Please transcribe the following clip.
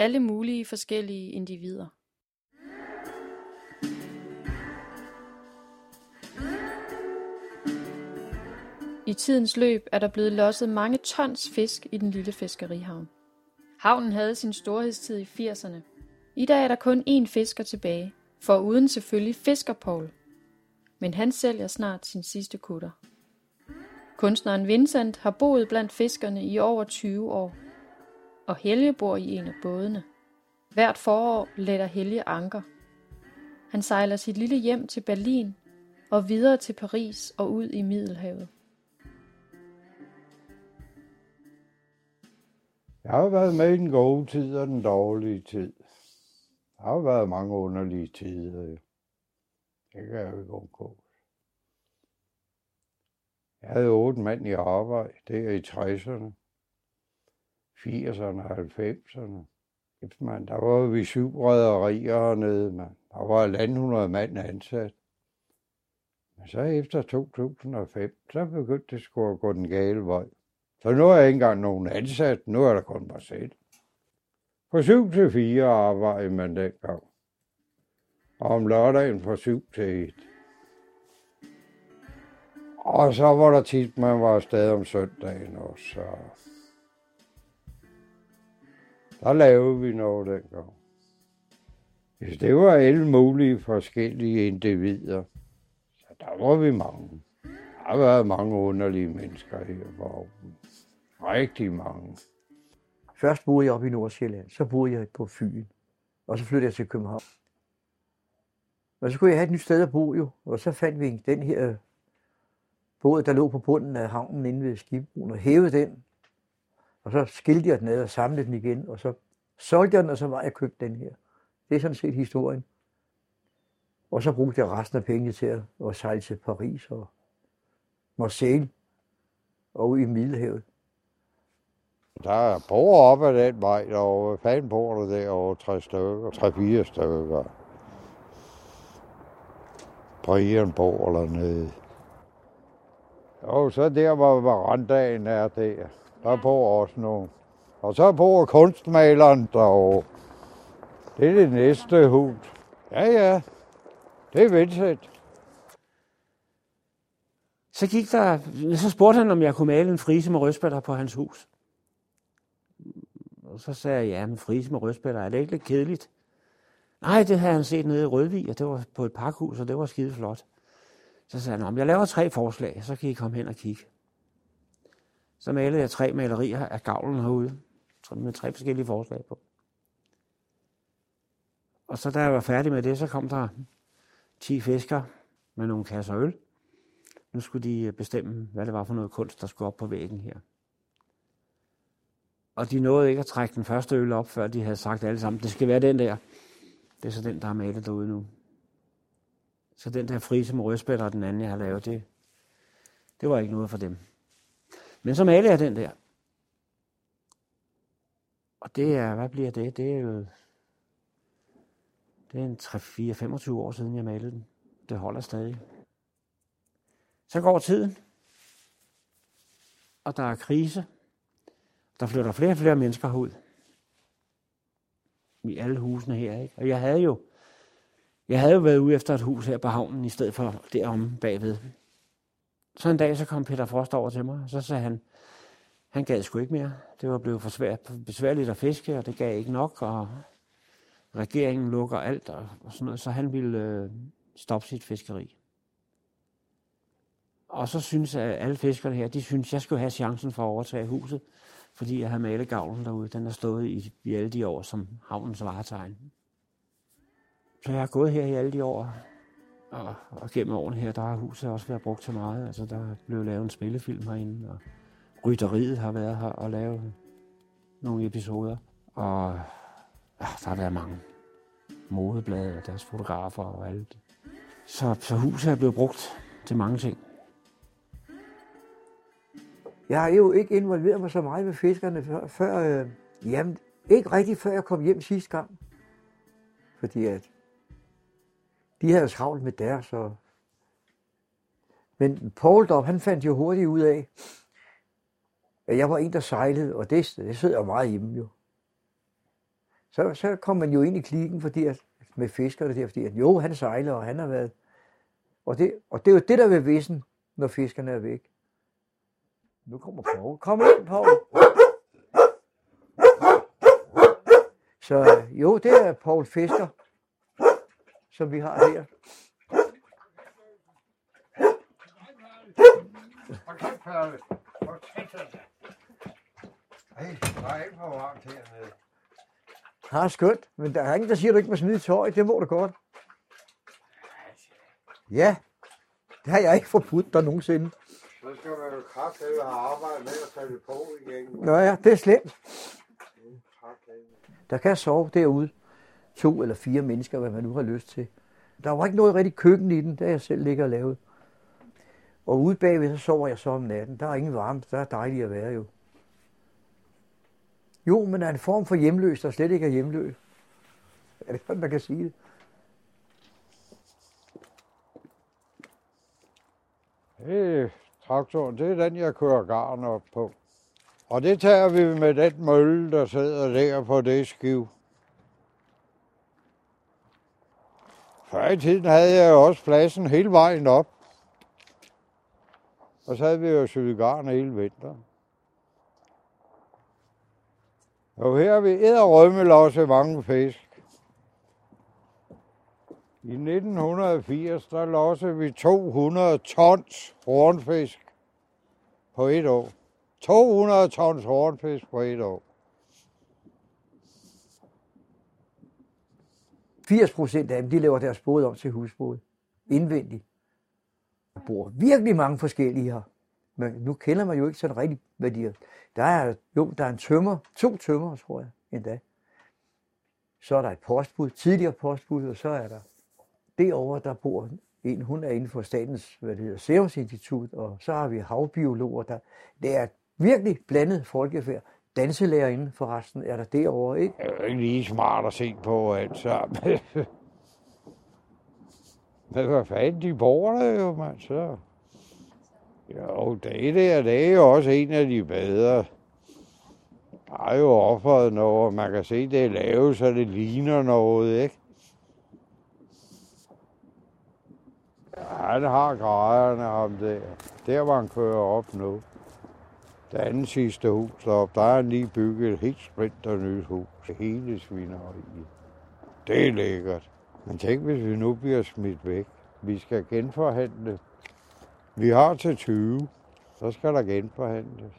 Alle mulige forskellige individer. I tidens løb er der blevet losset mange tons fisk i den lille fiskerihavn. Havnen havde sin storhedstid i 80'erne. I dag er der kun én fisker tilbage, for uden selvfølgelig fisker Paul. Men han sælger snart sin sidste kutter. Kunstneren Vincent har boet blandt fiskerne i over 20 år. Og Helge bor i en af bådene. Hvert forår letter Helge anker. Han sejler sit lille hjem til Berlin og videre til Paris og ud i Middelhavet. Jeg har været med i den gode tid og den dårlige tid. Der har været mange underlige tider. Det kan jeg jo ikke undgå. Jeg havde otte mand i arbejde, der i 60'erne, 80'erne og 90'erne. Man, der var vi syv rædderier hernede, man. Der var 100 mand ansat. Men så efter 2005, så begyndte det sgu at gå den gale vej. Så nu er jeg ikke engang nogen ansat, nu er der kun mig selv. Fra 7 til 4 arbejdede man dengang. Og om lørdagen fra 7 til 1. Og så var der tit, man var afsted om søndagen også. Så der lavede vi noget dengang. Hvis det var alle mulige forskellige individer, så der var vi mange. Der har været mange underlige mennesker her på Aarhus. Rigtig mange. Først boede jeg oppe i Nordsjælland, så boede jeg på Fyn, og så flyttede jeg til København. Og så kunne jeg have et nyt sted at bo jo, og så fandt vi den her båd, der lå på bunden af havnen inde ved skibbroen, og hævede den. Og så skilte jeg den ad og samlede den igen, og så solgte jeg den, og så var jeg købt den her. Det er sådan set historien. Og så brugte jeg resten af pengene til at, at sejle til Paris og Marseille og i Middelhavet. Der er bor op ad den vej og fanden bor der derovre? Tre stykker, tre-fire stykker. Brian bor dernede. Jo, så der, hvor verandaen er der. Der bor også nogen. Og så bor kunstmaleren derovre. Det er det næste hus. Ja, ja. Det er Vincent. Så gik der, så spurgte han, om jeg kunne male en frise med rødspætter på hans hus. Og så sagde jeg, ja, men frise med rødspætter, er det ikke lidt kedeligt? Nej, det havde han set nede i Rødvig, og det var på et pakhus, og det var skide flot. Så sagde han, om jeg laver tre forslag, så kan I komme hen og kigge. Så malede jeg tre malerier af gavlen herude, med tre forskellige forslag på. Og så da jeg var færdig med det, så kom der 10 fisker med nogle kasser øl. Nu skulle de øh, bestemme, hvad det var for noget kunst, der skulle op på væggen her. Og de nåede ikke at trække den første øl op, før de havde sagt alle sammen, det skal være den der. Det er så den, der er malet derude nu. Så den der frise med rødspætter og den anden, jeg har lavet, det, det var ikke noget for dem. Men så malede jeg den der. Og det er, hvad bliver det? Det er jo det er en 3-4-25 år siden, jeg malede den. Det holder stadig. Så går tiden, og der er krise. Der flytter flere og flere mennesker ud. I alle husene her, ikke? Og jeg havde jo, jeg havde jo været ude efter et hus her på havnen, i stedet for derom bagved. Så en dag, så kom Peter Frost over til mig, og så sagde han, han gad sgu ikke mere. Det var blevet for svært, besværligt at fiske, og det gav ikke nok, og regeringen lukker alt og, og sådan noget, så han ville øh, stoppe sit fiskeri. Og så synes at alle fiskerne her, de synes, jeg skulle have chancen for at overtage huset, fordi jeg har malet gavlen derude. Den har stået i, i alle de år som havnens varetegn. Så jeg har gået her i alle de år, og, og gennem årene her, der har huset også været brugt til meget. Altså, der er blevet lavet en spillefilm herinde, og rytteriet har været her og lavet nogle episoder. Og ja, der har været mange modeblade og deres fotografer og alt. Så, så huset er blevet brugt til mange ting. Jeg har jo ikke involveret mig så meget med fiskerne før, før øh, jamen, ikke rigtig før jeg kom hjem sidste gang. Fordi at de havde travlt med deres. Og... Men Paul Dop, han fandt jo hurtigt ud af, at jeg var en, der sejlede, og det, det sidder jo meget hjemme jo. Så, så kom man jo ind i klikken fordi at, med fiskerne der, fordi at jo, han sejler, og han har været... Og det, og det er jo det, der vil vissen, når fiskerne er væk. Nu kommer Paul. Kom ind, Paul. Så jo, det er Paul Fisker, som vi har her. Ej, der er ikke for varmt hernede. Har skønt, men der er ingen, der siger, at du ikke må smide tøj. Det må du godt. Ja, det har jeg ikke forbudt dig nogensinde. Så skal man jo kraftedeme have arbejdet med at tage det på igen. Nå ja, det er slemt. Kraftedeme. Der kan sove derude to eller fire mennesker, hvad man nu har lyst til. Der var ikke noget rigtig køkken i den, der jeg selv ligger og lavede. Og ude bagved, så sover jeg så om natten. Der er ingen varme, der er dejligt at være jo. Jo, men er en form for hjemløs, der slet ikke er hjemløs. Er det sådan, man kan sige det? Hey, traktoren, det er den, jeg kører garn op på. Og det tager vi med den mølle, der sidder der på det skiv. Før i tiden havde jeg jo også pladsen hele vejen op. Og så havde vi jo syet garn hele vinteren. Og her har vi æderrømmel også mange fisk. I 1980, der lossede vi 200 tons hornfisk på et år. 200 tons hornfisk på et år. 80 procent af dem, de laver deres båd om til husbåd. Indvendigt. Der bor virkelig mange forskellige her. Men nu kender man jo ikke sådan rigtig, hvad de er. Der er, jo, der er en tømmer, to tømmer, tror jeg, endda. Så er der et postbud, tidligere postbud, og så er der derovre, der bor en, hun er inden for Statens hvad det hedder, Serum Institut, og så har vi havbiologer, der, det er virkelig blandet folkefærd. Danselærerinde forresten er der derovre, ikke? Det er ikke lige smart at se på alt sammen. Men hvad fanden, de bor der jo, mand, så... Jo, det der, det er jo også en af de bedre. Der er jo offeret noget, man kan se, det er lavet, så det ligner noget, ikke? Ja, han har grejerne ham der. Der, hvor han kører op nu. Det andet sidste hus op, der er lige bygget et helt sprinter nyt hus. Hele svineriet. Det er lækkert. Men tænk, hvis vi nu bliver smidt væk. Vi skal genforhandle. Vi har til 20. Så skal der genforhandles.